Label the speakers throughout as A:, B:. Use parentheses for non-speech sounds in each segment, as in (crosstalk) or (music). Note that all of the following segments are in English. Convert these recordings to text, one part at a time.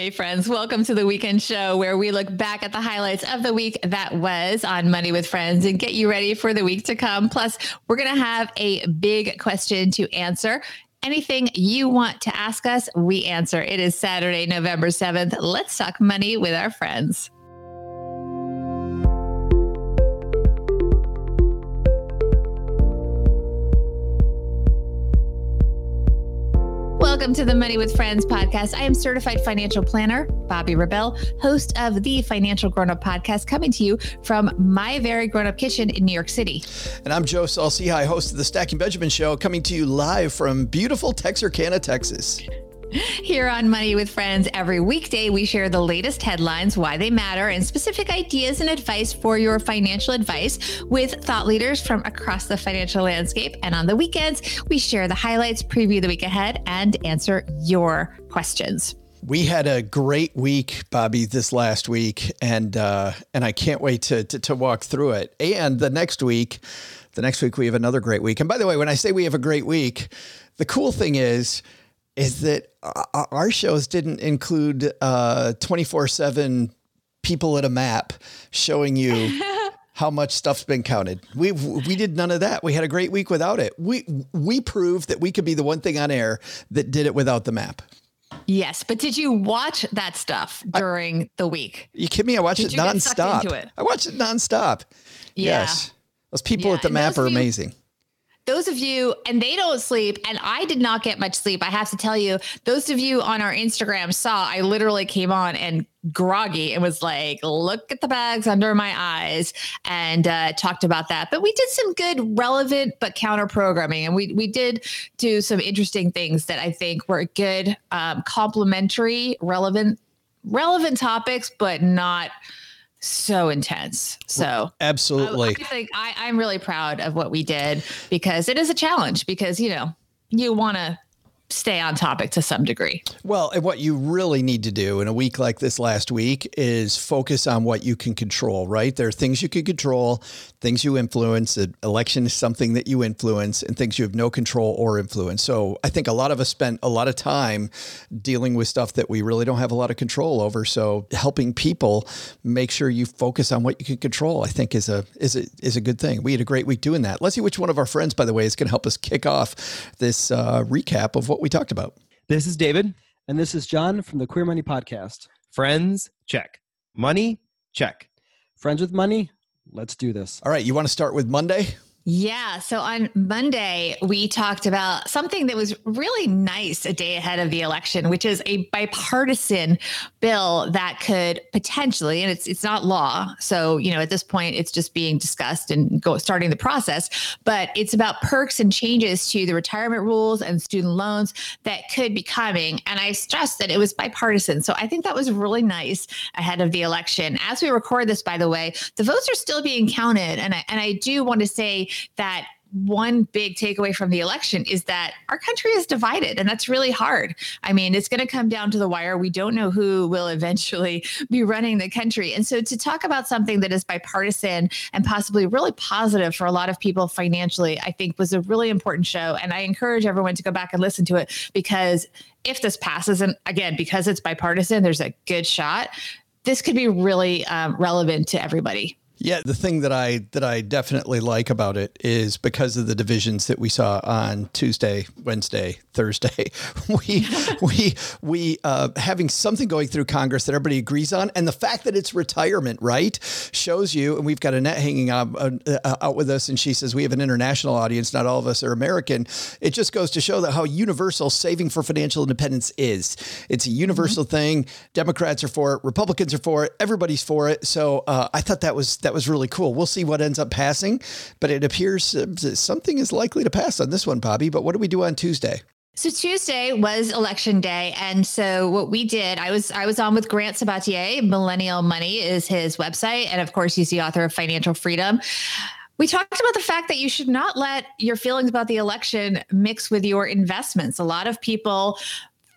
A: Hey, friends, welcome to the weekend show where we look back at the highlights of the week that was on Money with Friends and get you ready for the week to come. Plus, we're going to have a big question to answer. Anything you want to ask us, we answer. It is Saturday, November 7th. Let's talk money with our friends. Welcome to the Money with Friends podcast. I am certified financial planner, Bobbi Rebell, host of the Financial Grown Up podcast, coming to you from my very grown up kitchen in New York City.
B: And I'm Joe Saul-Sehy, host of the Stacking Benjamin Show, coming to you live from beautiful Texarkana, Texas.
A: Here on Money with Friends, every weekday we share the latest headlines, why they matter, and specific ideas and advice for your financial advice with thought leaders from across the financial landscape. And on the weekends, we share the highlights, preview the week ahead, and answer your questions.
B: We had a great week, Bobbi, this last week, and uh, and I can't wait to, to to walk through it. And the next week, the next week we have another great week. And by the way, when I say we have a great week, the cool thing is is that our shows didn't include uh, 24 7 people at a map showing you (laughs) how much stuff's been counted. We we did none of that. We had a great week without it. We we proved that we could be the one thing on air that did it without the map.
A: Yes, but did you watch that stuff during I, the week?
B: You kidding me? I watched did it nonstop. It? I watched it nonstop. Yeah. Yes. Those people yeah. at the and map are amazing
A: those of you, and they don't sleep, and I did not get much sleep. I have to tell you, those of you on our Instagram saw I literally came on and groggy and was like, look at the bags under my eyes and uh, talked about that. But we did some good, relevant, but counter programming. And we, we did do some interesting things that I think were good, um, complementary, relevant, relevant topics, but not so intense. So
B: absolutely, I,
A: I think I, I'm really proud of what we did because it is a challenge. Because you know you want to stay on topic to some degree.
B: Well, and what you really need to do in a week like this last week is focus on what you can control, right? There are things you can control, things you influence. The election is something that you influence, and things you have no control or influence. So I think a lot of us spent a lot of time dealing with stuff that we really don't have a lot of control over. So helping people make sure you focus on what you can control, I think is a is a is a good thing. We had a great week doing that. Let's see which one of our friends, by the way, is going to help us kick off this uh, recap of what we talked about.
C: This is David.
D: And this is John from the Queer Money Podcast.
C: Friends, check. Money, check.
D: Friends with money, let's do this.
B: All right. You want to start with Monday?
A: Yeah. So on Monday, we talked about something that was really nice a day ahead of the election, which is a bipartisan bill that could potentially, and it's it's not law. So, you know, at this point, it's just being discussed and go starting the process, but it's about perks and changes to the retirement rules and student loans that could be coming. And I stressed that it was bipartisan. So I think that was really nice ahead of the election. As we record this, by the way, the votes are still being counted. And I and I do want to say that one big takeaway from the election is that our country is divided and that's really hard. I mean, it's going to come down to the wire. We don't know who will eventually be running the country. And so to talk about something that is bipartisan and possibly really positive for a lot of people financially, I think was a really important show. And I encourage everyone to go back and listen to it because if this passes, and again, because it's bipartisan, there's a good shot. This could be really um, relevant to everybody.
B: Yeah, the thing that I that I definitely like about it is because of the divisions that we saw on Tuesday, Wednesday, Thursday. (laughs) We (laughs) we we uh, having something going through Congress that everybody agrees on, and the fact that it's retirement, right, shows you. And we've got Annette hanging out, uh, out with us, and she says we have an international audience. Not all of us are American. It just goes to show that how universal saving for financial independence is. It's a universal mm-hmm. thing. Democrats are for it. Republicans are for it. Everybody's for it. So uh, I thought that was that that was really cool. We'll see what ends up passing, but it appears uh, something is likely to pass on this one, Bobbi. But what do we do on Tuesday?
A: So Tuesday was election day, and so what we did, I was I was on with Grant Sabatier. Millennial Money is his website, and of course, he's the author of Financial Freedom. We talked about the fact that you should not let your feelings about the election mix with your investments. A lot of people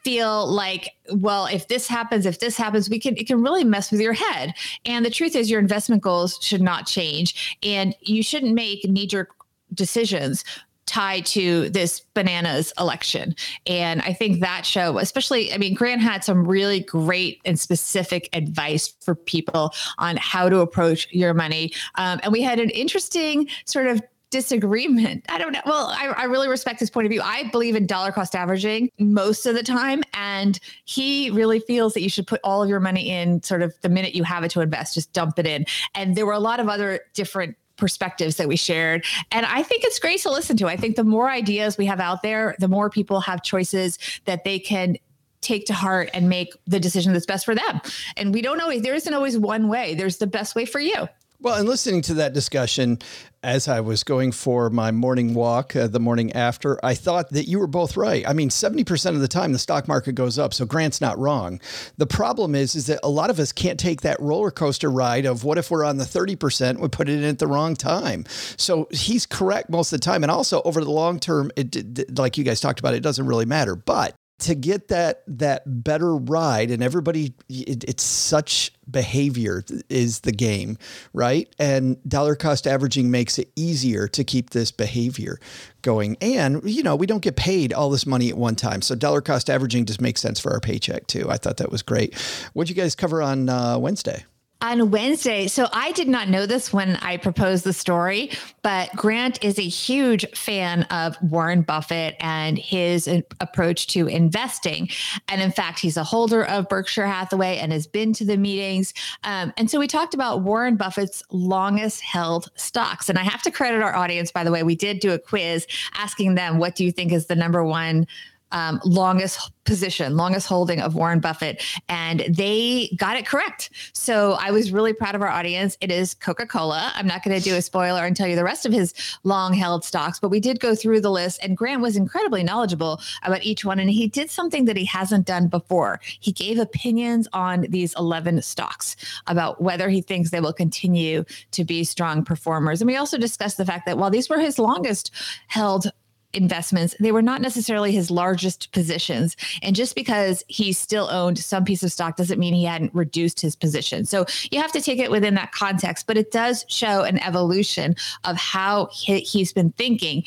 A: feel like well if this happens if this happens we can it can really mess with your head and the truth is your investment goals should not change and you shouldn't make knee jerk decisions tied to this bananas election. And I think that show, especially, I mean, Grant had some really great and specific advice for people on how to approach your money. Um, and we had an interesting sort of disagreement. I don't know. Well, I, I, really respect his point of view. I believe in dollar cost averaging most of the time. And he really feels that you should put all of your money in sort of the minute you have it to invest, just dump it in. And there were a lot of other different perspectives that we shared. And I think it's great to listen to. I think the more ideas we have out there, the more people have choices that they can take to heart and make the decision that's best for them. And we don't always, there isn't always one way. There's the best way for you.
B: Well, and listening to that discussion as I was going for my morning walk uh, the morning after, I thought that you were both right. I mean, 70% of the time the stock market goes up, so Grant's not wrong. The problem is is that a lot of us can't take that roller coaster ride of what if we're on the 30%, we put it in at the wrong time. So he's correct most of the time and also over the long term it like you guys talked about it doesn't really matter. But to get that that better ride and everybody it, it's such behavior is the game right? And dollar cost averaging makes it easier to keep this behavior going. And you know we don't get paid all this money at one time. So dollar cost averaging just makes sense for our paycheck too. I thought that was great. What'd you guys cover on uh, wednesday
A: on Wednesday. So I did not know this when I proposed the story, but Grant is a huge fan of Warren Buffett and his approach to investing. And in fact, he's a holder of Berkshire Hathaway and has been to the meetings. Um, and so we talked about Warren Buffett's longest held stocks. And I have to credit our audience, by the way, we did do a quiz asking them, what do you think is the number one um, longest position, longest holding of Warren Buffett, and they got it correct. So I was really proud of our audience. It is Coca Cola. I'm not going to do a spoiler and tell you the rest of his long held stocks, but we did go through the list, and Grant was incredibly knowledgeable about each one. And he did something that he hasn't done before. He gave opinions on these 11 stocks about whether he thinks they will continue to be strong performers. And we also discussed the fact that while these were his longest held investments, they were not necessarily his largest positions. And just because he still owned some piece of stock doesn't mean he hadn't reduced his position. So you have to take it within that context, but it does show an evolution of how he, he's been thinking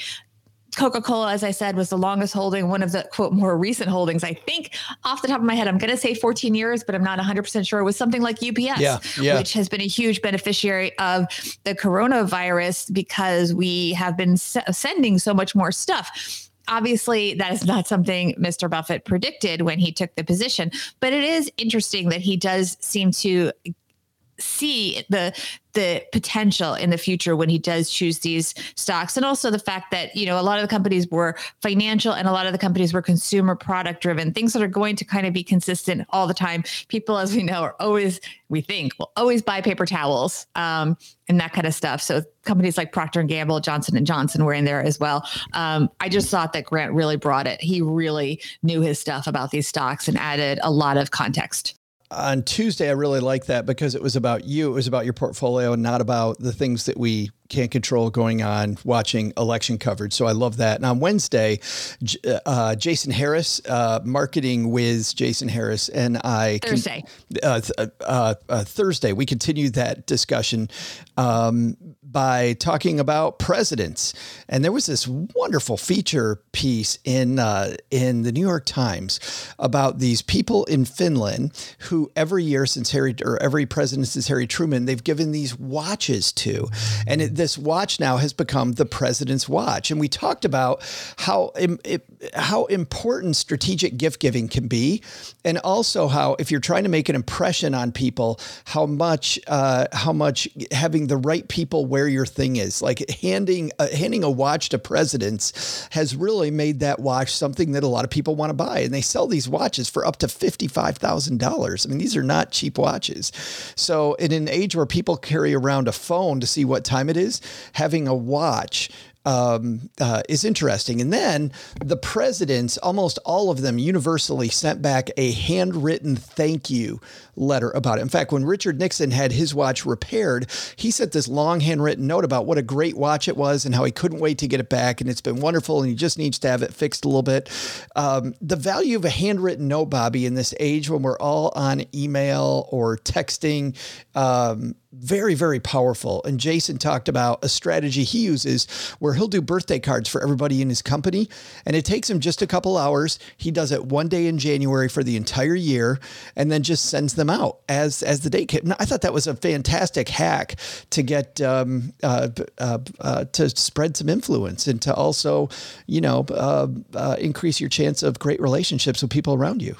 A: Coca Cola, as I said, was the longest holding, one of the quote more recent holdings. I think off the top of my head, I'm going to say 14 years, but I'm not 100% sure. It was something like UPS,
B: yeah, yeah.
A: which has been a huge beneficiary of the coronavirus because we have been sending so much more stuff obviously that is not something Mr. Buffett predicted when he took the position, but it is interesting that he does seem to see the the potential in the future when he does choose these stocks. And also the fact that you know a lot of the companies were financial and a lot of the companies were consumer product driven things that are going to kind of be consistent all the time. People as we know are always we think will always buy paper towels um, and that kind of stuff. So companies like procter and gamble johnson and johnson were in there as well. Um, i just thought that grant really brought it. He really knew his stuff about these stocks and added a lot of context
B: on Tuesday, I really liked that because it was about you. It was about your portfolio and not about the things that we can't control going on watching election coverage. So I love that. And on Wednesday, uh, Jason Harris, uh, marketing with Jason Harris, and I
A: Thursday,
B: uh, uh, uh, Thursday, we continued that discussion um, by talking about presidents. And there was this wonderful feature piece in uh, in the New York Times about these people in Finland who every year since Harry or every president since Harry Truman, they've given these watches to, and it, this watch now has become the president's watch. And we talked about how it, how important strategic gift giving can be, and also how if you're trying to make an impression on people, how much uh, how much having the right people where your thing is, like handing uh, handing a watch to presidents, has really made that watch something that a lot of people want to buy, and they sell these watches for up to fifty five thousand dollars. I mean, these are not cheap watches. So in an age where people carry around a phone to see what time it is having a watch um, uh, is interesting. And then the presidents, almost all of them universally sent back a handwritten thank you letter about it. In fact, when Richard Nixon had his watch repaired, he sent this long handwritten note about what a great watch it was and how he couldn't wait to get it back. And it's been wonderful. And he just needs to have it fixed a little bit. Um, the value of a handwritten note, Bobbi, in this age when we're all on email or texting, um, very, very powerful. And Jason talked about a strategy he uses where he'll do birthday cards for everybody in his company. And it takes him just a couple hours. He does it one day in January for the entire year and then just sends them out as, as the date came. I thought that was a fantastic hack to get, um, uh, uh, uh, to spread some influence and to also, you know, uh, uh, increase your chance of great relationships with people around you.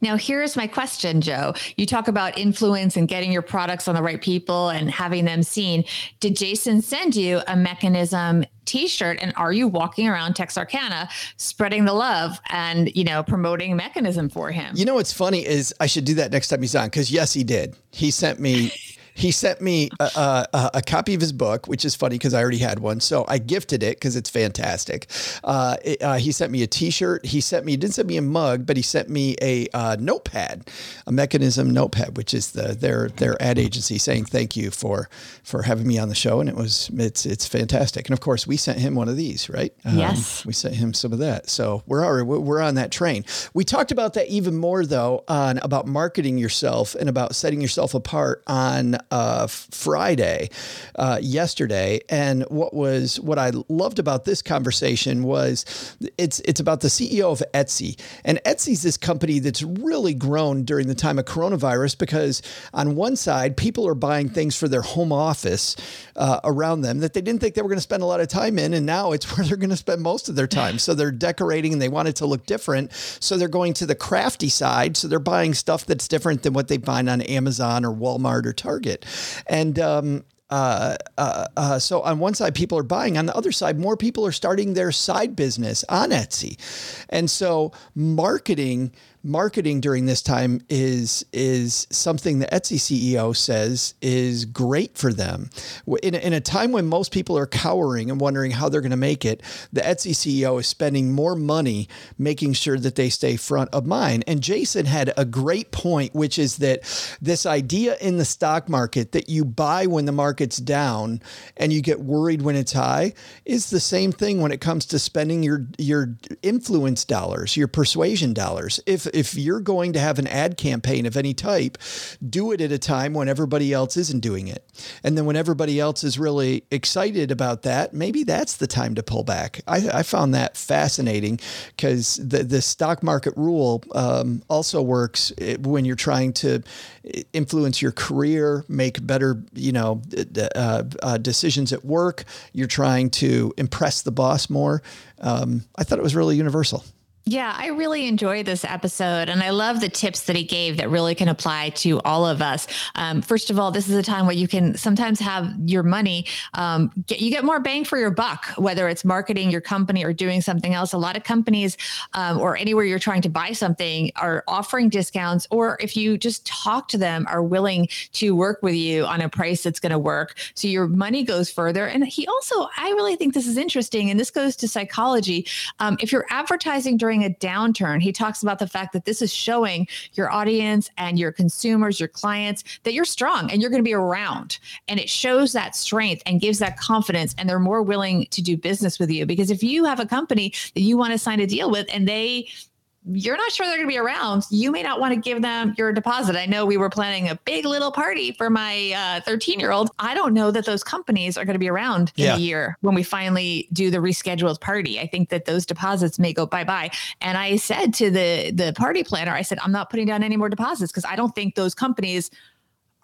A: Now, here's my question, Joe. You talk about influence and getting your products on the right people and having them seen. Did Jason send you a mechanism t-shirt and are you walking around Texarkana spreading the love and, you know, promoting mechanism for him?
B: You know what's funny is I should do that next time he's on cuz yes, he did. He sent me he sent me a, a, a, copy of his book, which is funny because I already had one. So I gifted it because it's fantastic. Uh, it, uh, he sent me a T-shirt. He sent me. He didn't send me a mug, but he sent me a uh, notepad, a Mechanism notepad, which is the their their ad agency saying thank you for for having me on the show, and it was it's it's fantastic. And of course, we sent him one of these, right?
A: Um, yes,
B: we sent him some of that. So we're already we're on that train. We talked about that even more though on about marketing yourself and about setting yourself apart on uh, Friday, uh, yesterday, and what was what I loved about this conversation was it's it's about the CEO of Etsy, and Etsy's this company that's really grown during the time of coronavirus because on one side people are buying things for their home office uh, around them that they didn't think they were going to spend a lot of time in, and now it's (laughs) where they're going to spend most of their time. So they're decorating and they want it to look different, so they're going to the crafty side. So they're buying stuff that's different than what they find on Amazon or Walmart or Target. And um, uh, uh, uh, so on one side, people are buying. On the other side, more people are starting their side business on Etsy, and so marketing marketing during this time is is something the Etsy CEO says is great for them. In a, in a time when most people are cowering and wondering how they're going to make it, the Etsy CEO is spending more money making sure that they stay front of mind. And Jason had a great point, which is that this idea in the stock market that you buy when the market's down and you get worried when it's high is the same thing when it comes to spending your your influence dollars, your persuasion dollars. If if you're going to have an ad campaign of any type, do it at a time when everybody else isn't doing it. And then when everybody else is really excited about that, maybe that's the time to pull back. I, I found that fascinating because the, the stock market rule um, also works eh, when you're trying to influence your career, make better, you know, uh, uh, decisions at work. You're trying to impress the boss more. Um, I thought it was really universal.
A: Yeah, I really enjoyed this episode and I love the tips that he gave that really can apply to all of us. Um, first of all, this is a time where you can sometimes have your money, um, get, you get more bang for your buck, whether it's marketing your company or doing something else. A lot of companies um, or anywhere you're trying to buy something are offering discounts, or if you just talk to them, are willing to work with you on a price that's going to work. So your money goes further. And he also, I really think this is interesting, and this goes to psychology. Um, if you're advertising during during a downturn, he talks about the fact that this is showing your audience and your consumers, your clients, that you're strong and you're going to be around. And it shows that strength and gives that confidence. And they're more willing to do business with you. Because if you have a company that you want to sign a deal with and they you're not sure they're going to be around. You may not want to give them your deposit. I know we were planning a big little party for my 13 uh, year old. I don't know that those companies are going to be around in yeah. a year when we finally do the rescheduled party. I think that those deposits may go bye bye. And I said to the the party planner, I said, I'm not putting down any more deposits because I don't think those companies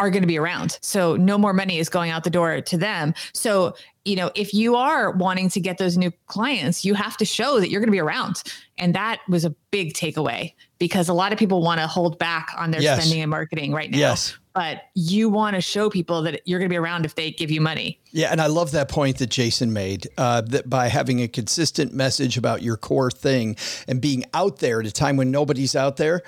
A: are going to be around. So no more money is going out the door to them. So, you know, if you are wanting to get those new clients, you have to show that you're going to be around. And that was a big takeaway because a lot of people want to hold back on their yes. spending and marketing right now.
B: Yes.
A: But you want to show people that you're going to be around if they give you money.
B: Yeah, and I love that point that Jason made. Uh, that by having a consistent message about your core thing and being out there at a time when nobody's out there,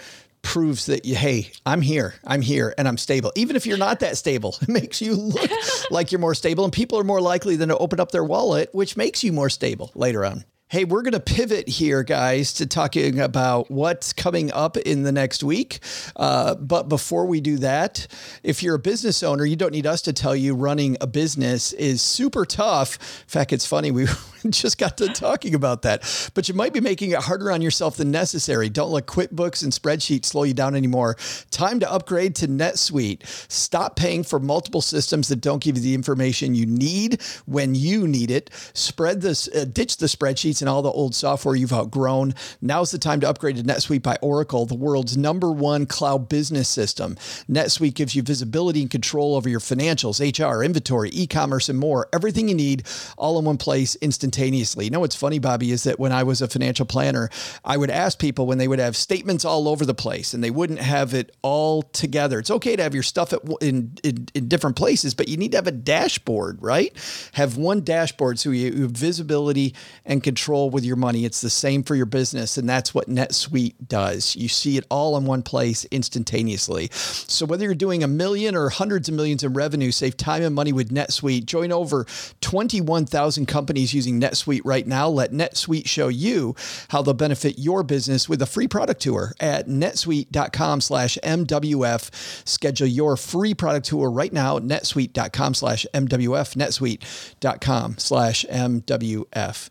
B: proves that you, hey, I'm here, I'm here, and I'm stable. Even if you're not that stable, (laughs) it makes you look (laughs) like you're more stable, and people are more likely than to open up their wallet, which makes you more stable later on. Hey, we're going to pivot here, guys, to talking about what's coming up in the next week. Uh, but before we do that, if you're a business owner, you don't need us to tell you running a business is super tough. In fact, it's funny. We (laughs) just got to talking about that, but you might be making it harder on yourself than necessary. Don't let QuickBooks and spreadsheets slow you down anymore. Time to upgrade to NetSuite. Stop paying for multiple systems that don't give you the information you need when you need it. Spread this, uh, ditch the spreadsheets and all the old software you've outgrown. Now's the time to upgrade to NetSuite by Oracle, the world's number one cloud business system. NetSuite gives you visibility and control over your financials, HR, inventory, e-commerce, and more. Everything you need all in one place instantaneously. You know what's funny, Bobbi, is that when I was a financial planner, I would ask people when they would have statements all over the place and they wouldn't have it all together. It's okay to have your stuff at, in, in, in different places, but you need to have a dashboard, right? Have one dashboard so you have visibility and control with your money. It's the same for your business, and that's what NetSuite does. You see it all in one place instantaneously. So whether you're doing a million or hundreds of millions in revenue, save time and money with NetSuite. Join over 21,000 companies using NetSuite right now. Let NetSuite show you how they'll benefit your business with a free product tour at netsuite.com slash MWF. Schedule your free product tour right now, netsuite.com slash MWF, netsuite.com slash MWF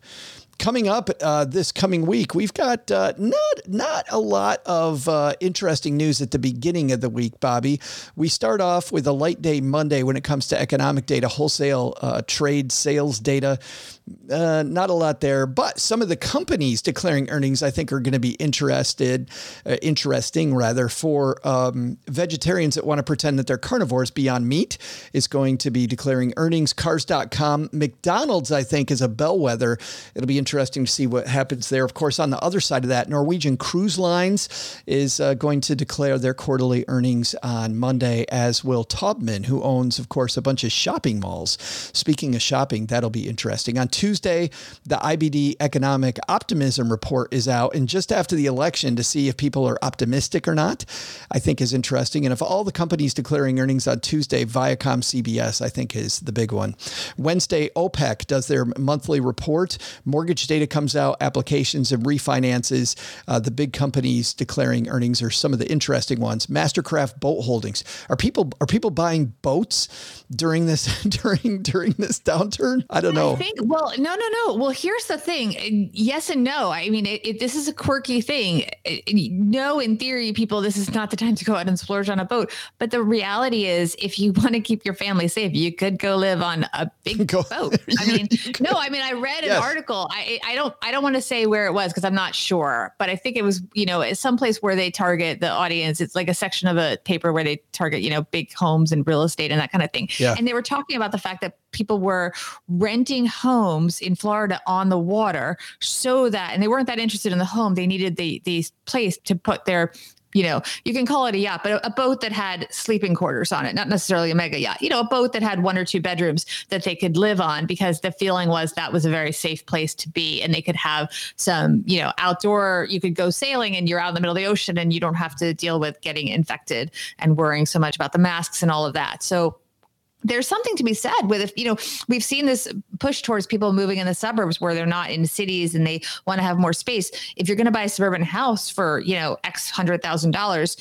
B: coming up uh, this coming week, we've got uh, not not a lot of uh, interesting news at the beginning of the week, Bobbi. We start off with a light day Monday when it comes to economic data, wholesale uh, trade sales data. Uh, not a lot there, but some of the companies declaring earnings, I think, are going to be interested, uh, interesting rather, for um, vegetarians that want to pretend that they're carnivores. Beyond Meat is going to be declaring earnings. Cars.com, McDonald's, I think, is a bellwether. It'll be interesting to see what happens there. Of course, on the other side of that, Norwegian Cruise Lines is uh, going to declare their quarterly earnings on Monday, as will Taubman, who owns, of course, a bunch of shopping malls. Speaking of shopping, that'll be interesting. On Tuesday, the IBD Economic Optimism Report is out, and just after the election to see if people are optimistic or not, I think is interesting. And of all the companies declaring earnings on Tuesday, Viacom CBS, I think, is the big one. Wednesday, OPEC does their monthly report. Mortgage data comes out, applications and refinances. Uh, the big companies declaring earnings are some of the interesting ones. Mastercraft Boat Holdings. Are people are people buying boats during this (laughs) during during this downturn? I don't know.
A: I think well, no, no, no. Well, here's the thing. Yes and no. I mean, it, it, this is a quirky thing. no, in theory, people, this is not the time to go out and splurge on a boat. But the reality is, if you (laughs) want to keep your family safe, you could go live on a big (laughs) go, boat. (laughs) I mean, no, I mean, I read an article. I, I don't, I don't want to say where it was because I'm not sure, but I think it was, you know, someplace where they target the audience. It's like a section of a paper where they target, you know, big homes and real estate and that kind of thing. Yeah. And they were talking about the fact that people were renting homes in Florida on the water so that, and they weren't that interested in the home. They needed the, the place to put their you know, you can call it a yacht, but a, a, boat that had sleeping quarters on it, not necessarily a mega yacht, you know, a boat that had one or two bedrooms that they could live on because the feeling was that was a very safe place to be. And they could have some, you know, outdoor, you could go sailing and you're out in the middle of the ocean and you don't have to deal with getting infected and worrying so much about the masks and all of that. So, there's something to be said with if you know we've seen this push towards people moving in the suburbs where they're not in cities and they want to have more space if you're going to buy a suburban house for you know x hundred thousand dollars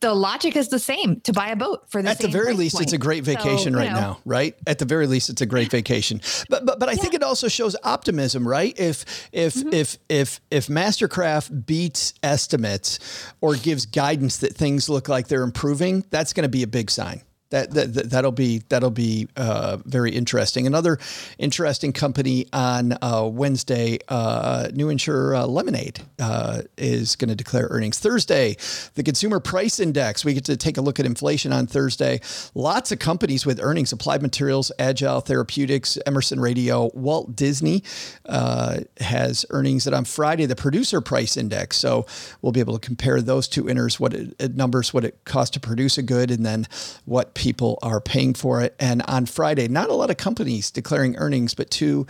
A: the logic is the same to buy a boat for the
B: at the very least point. it's a great vacation so, right know. now right at the very least it's a great vacation but but but i yeah. think it also shows optimism right if if mm-hmm. if if if mastercraft beats estimates or gives guidance that things look like they're improving that's going to be a big sign that, that that'll be that'll be uh, very interesting. Another interesting company on uh, Wednesday, uh, new insurer uh, Lemonade uh, is going to declare earnings Thursday. The Consumer Price Index. We get to take a look at inflation on Thursday. Lots of companies with earnings: Applied Materials, Agile Therapeutics, Emerson Radio, Walt Disney uh, has earnings. That on Friday, the Producer Price Index. So we'll be able to compare those two inners, what it, numbers, what it costs to produce a good, and then what people are paying for it. And on Friday, not a lot of companies declaring earnings, but two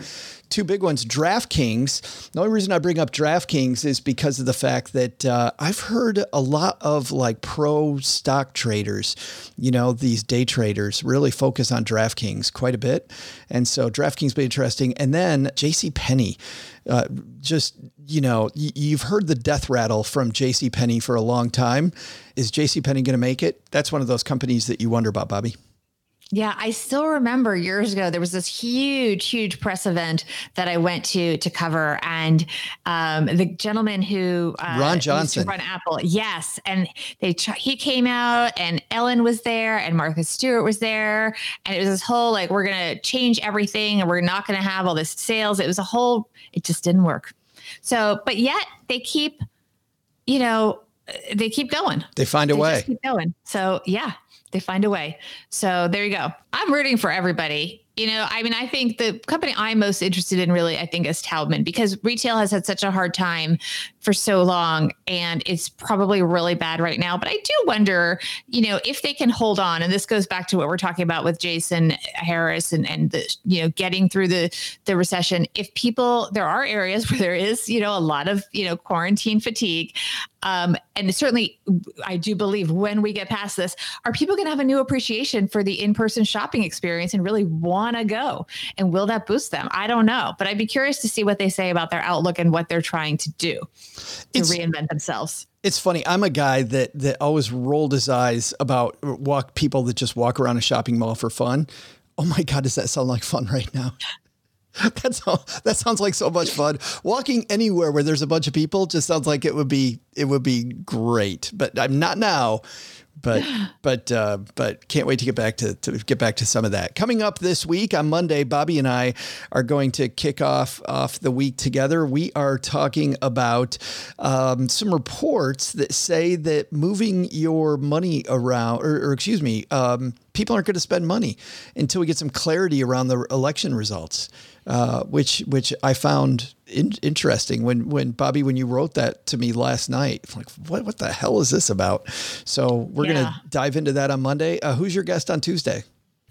B: two big ones. DraftKings. The only reason I bring up DraftKings is because of the fact that uh, I've heard a lot of like pro stock traders, you know, these day traders really focus on DraftKings quite a bit. And so DraftKings be interesting. And then J.C. Penney Uh, just you know, y- you've heard the death rattle from J.C. Penney for a long time. Is J.C. Penney going to make it? That's one of those companies that you wonder about, Bobbi.
A: Yeah, I still remember years ago there was this huge, huge press event that I went to to cover, and um, the gentleman who uh,
B: Ron Johnson.
A: run Apple, yes, and they he came out, and Ellen was there, and Martha Stewart was there, and it was this whole like we're gonna change everything, and we're not gonna have all this sales. It was a whole, it just didn't work. So, but yet they keep, you know, they keep going
B: They find a
A: they
B: way.
A: keep going. So yeah, they find a way. So there you go. I'm rooting for everybody. You know, I mean, I think the company I'm most interested in really, I think, is Taubman because retail has had such a hard time for so long and it's probably really bad right now. But I do wonder, you know, if they can hold on. And this goes back to what we're talking about with Jason Harris and, and the, you know, getting through the, the recession. If people, there are areas (laughs) where there is, you know, a lot of, you know, quarantine fatigue. Um, and certainly, I do believe when we get past this, are people going to have a new appreciation for the in person shopping experience and really want to go? And will that boost them? I don't know. But I'd be curious to see what they say about their outlook and what they're trying to do to
B: It's-
A: reinvent themselves.
B: It's funny. I'm a guy that that always rolled his eyes about walk people that just walk around a shopping mall for fun. Oh my God, does that sound like fun right now? (laughs) That's all, that sounds like so much fun. Walking anywhere where there's a bunch of people just sounds like it would be it would be great. But I'm not now. But but uh, but can't wait to get back to, to get back to some of that. Coming up this week on Monday, Bobbi and I are going to kick off off the week together. We are talking about um, some reports that say that moving your money around, or, or excuse me, um, people aren't going to spend money until we get some clarity around the election results. Uh, which which I found in, interesting when when Bobbi when you wrote that to me last night. I'm like, what what the hell is this about? So we're
A: Yeah.
B: gonna dive into that on Monday. Uh, who's your guest on Tuesday?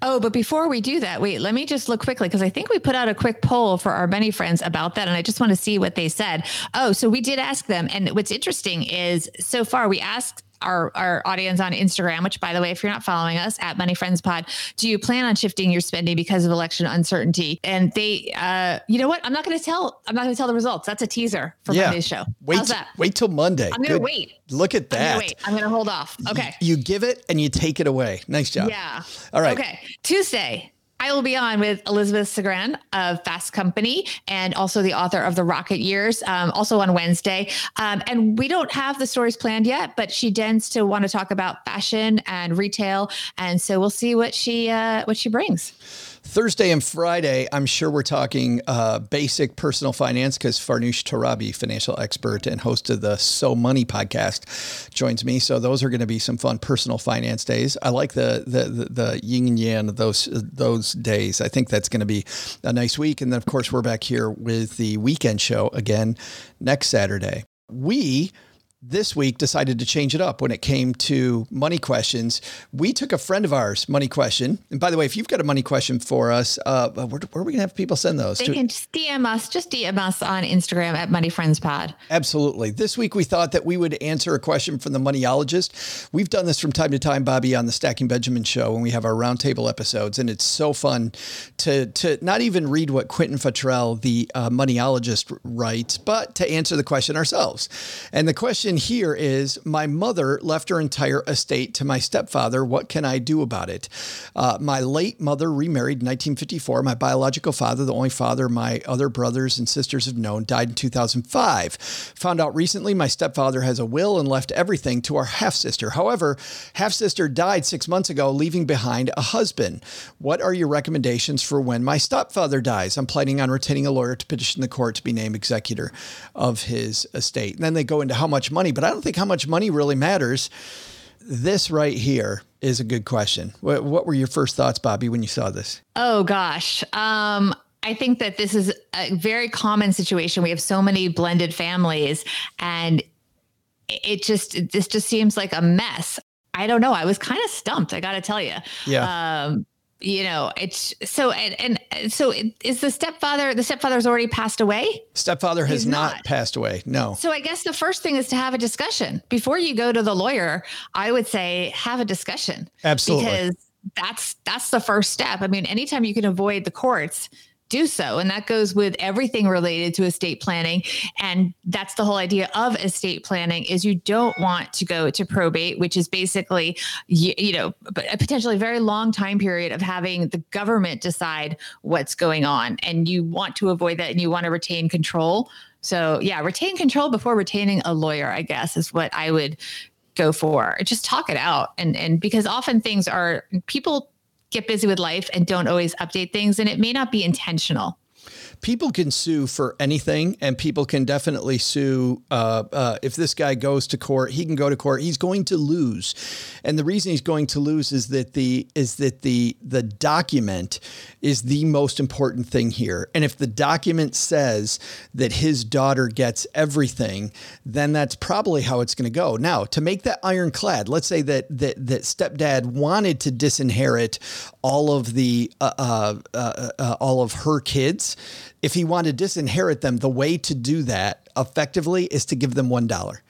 A: Oh, but before we do that, wait, let me just look quickly because I think we put out a quick poll for our many friends about that. And I just want to see what they said. Oh, so we did ask them. And what's interesting is so far we asked our, our audience on Instagram, which by the way, if you're not following us at Money Friends Pod, do you plan on shifting your spending because of election uncertainty? And they, uh, you know what? I'm not going to tell, I'm not going to tell the results. That's a teaser for
B: Yeah.
A: Monday's show.
B: Wait,
A: How's that?
B: wait till Monday.
A: I'm going to wait.
B: Look at
A: I'm
B: that.
A: to wait. I'm going to hold off. Okay.
B: You give it and you take it away. Nice job.
A: Yeah.
B: All right.
A: Okay. Tuesday. I will be on with Elizabeth Segran of Fast Company and also the author of The Rocket Years, um, also on Wednesday. Um, and we don't have the stories planned yet, but she tends to want to talk about fashion and retail. And so we'll see what she uh, what she brings.
B: Thursday and Friday, I'm sure we're talking uh, basic personal finance because Farnoosh Torabi, financial expert and host of the So Money podcast, joins me. So those are going to be some fun personal finance days. I like the the the, the yin and yang of those those days. I think that's going to be a nice week. And then of course we're back here with the weekend show again next Saturday. We this week decided to change it up when it came to money questions. We took a friend of ours money question. And by the way, if you've got a money question for us, uh, where, where are we going to have people send those?
A: They
B: To-
A: can just DM us, just DM us on Instagram at Money Friends Pod.
B: Absolutely. This week we thought that we would answer a question from the moneyologist. We've done this from time to time, Bobbi, on the Stacking Benjamin show when we have our roundtable episodes, and it's so fun to to not even read what Quentin Fottrell, the uh, moneyologist, writes, but to answer the question ourselves. And the question here is: My mother left her entire estate to my stepfather. What can I do about it? Uh, my late mother remarried in 1954. My biological father, the only father my other brothers and sisters have known, died in 2005. Found out recently my stepfather has a will and left everything to our half sister. However, half sister died six months ago, leaving behind a husband. What are your recommendations for when my stepfather dies? I'm planning on retaining a lawyer to petition the court to be named executor of his estate. And then they go into how much money, but I don't think how much money really matters. This right here is a good question. What, what were your first thoughts, Bobbi, when you saw this?
A: Oh gosh. Um, I think that this is a very common situation. We have so many blended families and it just this just seems like a mess. I don't know. I was kind of stumped, I got to tell you.
B: Yeah.
A: Um you know, it's so and, and so is the stepfather the stepfather's already passed away?
B: Stepfather has
A: He's
B: not.
A: not.
B: passed away. No.
A: So I guess the first thing is to have a discussion. Before you go to the lawyer, I would say have a discussion
B: Absolutely.
A: because that's that's the first step. I mean, anytime you can avoid the courts, do so. And that goes with everything related to estate planning. And that's the whole idea of estate planning is you don't want to go to probate, which is basically, you, you know, a potentially very long time period of having the government decide what's going on. And you want to avoid that and you want to retain control. So yeah, retain control before retaining a lawyer, I guess is what I would go for. Just talk it out. And and because often things are people get busy with life and don't always update things and it may not be intentional
B: people can sue for anything, and people can definitely sue. Uh, uh, if this guy goes to court, he can go to court. He's going to lose, and the reason he's going to lose is that the is that the the document is the most important thing here. And if the document says that his daughter gets everything, then that's probably how it's going to go. Now, to make that ironclad, let's say that that that stepdad wanted to disinherit all of the uh, uh, uh, uh all of her kids if he wanted to disinherit them, the way to do that effectively is to give them $1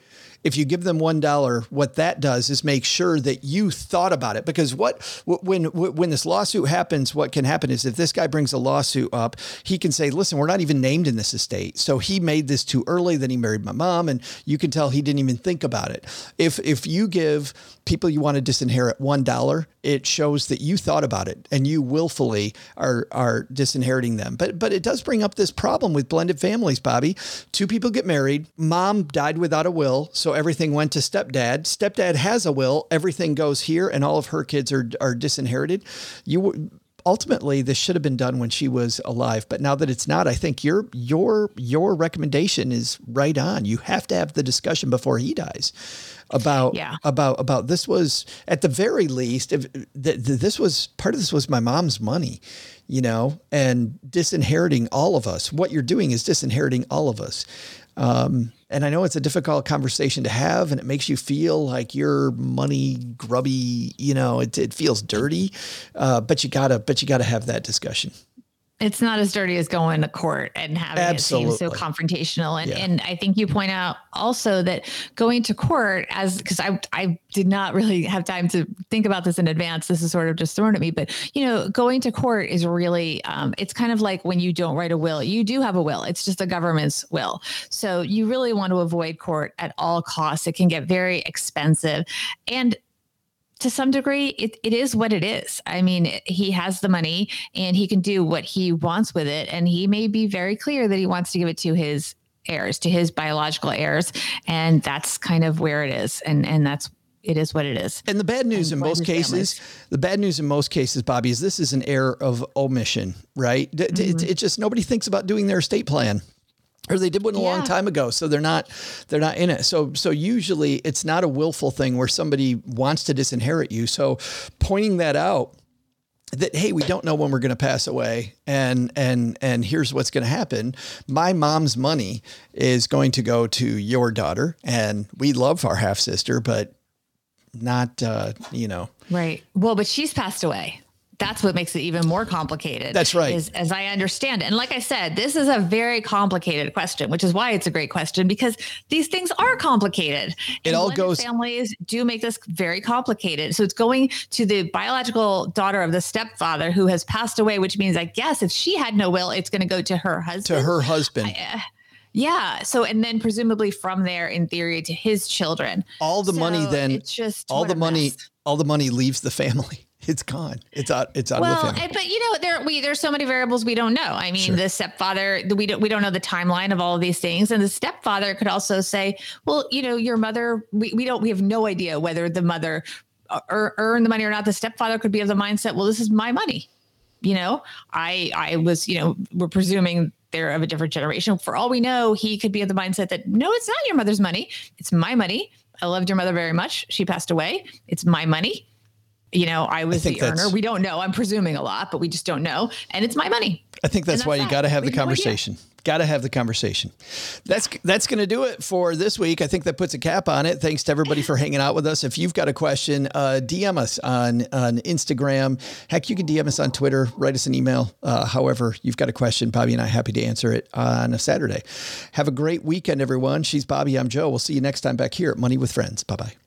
B: if you give them one dollar, what that does is make sure that you thought about it. Because what when when this lawsuit happens, what can happen is if this guy brings a lawsuit up, he can say, "Listen, we're not even named in this estate, so he made this too early. Then he married my mom, and you can tell he didn't even think about it." If if you give people you want to disinherit one dollar, it shows that you thought about it and you willfully are are disinheriting them. But but it does bring up this problem with blended families, Bobbi. Two people get married, mom died without a will, so everything went to stepdad. Stepdad has a will, everything goes here, and all of her kids are are disinherited. You ultimately this should have been done when she was alive but now that it's not i think your your your recommendation is right on you have to have the discussion before he dies about yeah. about about this was at the very least if th- th- this was part of this was my mom's money you know and disinheriting all of us what you're doing is disinheriting all of us um, and I know it's a difficult conversation to have, and it makes you feel like you're money grubby. You know, it, it feels dirty, uh, but you gotta, but you gotta have that discussion
A: it's not as dirty as going to court and having Absolutely. it seem so confrontational. And yeah. and I think you point out also that going to court as because I I did not really have time to think about this in advance. This is sort of just thrown at me, but you know, going to court is really um, it's kind of like when you don't write a will. You do have a will. It's just the government's will. So you really want to avoid court at all costs. It can get very expensive. And to some degree, it, it is what it is. I mean, he has the money and he can do what he wants with it. And he may be very clear that he wants to give it to his heirs, to his biological heirs. And that's kind of where it is. And, and that's, it is what it is.
B: And the bad news and in most cases, families. the bad news in most cases, Bobbi, is this is an error of omission, right? Mm-hmm. It, it just, nobody thinks about doing their estate plan or they did one a yeah. long time ago so they're not they're not in it. So so usually it's not a willful thing where somebody wants to disinherit you. So pointing that out that hey we don't know when we're going to pass away and and and here's what's going to happen. My mom's money is going to go to your daughter and we love our half sister but not uh you know.
A: Right. Well but she's passed away that's what makes it even more complicated.
B: That's right.
A: Is, as I understand it. And like I said, this is a very complicated question, which is why it's a great question because these things are complicated.
B: It all goes.
A: Families do make this very complicated. So it's going to the biological daughter of the stepfather who has passed away, which means I guess if she had no will, it's going to go to her husband.
B: To her husband.
A: I, uh, yeah. So, and then presumably from there, in theory, to his children.
B: All the so money then. It's just all the money. Mess. All the money leaves the family it's gone. It's out. It's out well, of the family.
A: But you know, there we there's so many variables we don't know. I mean, sure. the stepfather we don't we don't know the timeline of all of these things, and the stepfather could also say, well, you know, your mother. We we don't we have no idea whether the mother uh, earned the money or not. The stepfather could be of the mindset, well, this is my money. You know, I I was you know we're presuming they're of a different generation. For all we know, he could be of the mindset that no, it's not your mother's money. It's my money. I loved your mother very much. She passed away. It's my money you know, I was I the earner. We don't know. I'm presuming a lot, but we just don't know. And it's my money.
B: I think that's, that's why that. you got to have we the conversation. No got to have the conversation. That's that's going to do it for this week. I think that puts a cap on it. Thanks to everybody for hanging out with us. If you've got a question, uh, DM us on on Instagram. Heck, you can DM us on Twitter. Write us an email. Uh, however, you've got a question, Bobbi and I happy to answer it on a Saturday. Have a great weekend, everyone. She's Bobbi. I'm Joe. We'll see you next time back here at Money with Friends. Bye bye.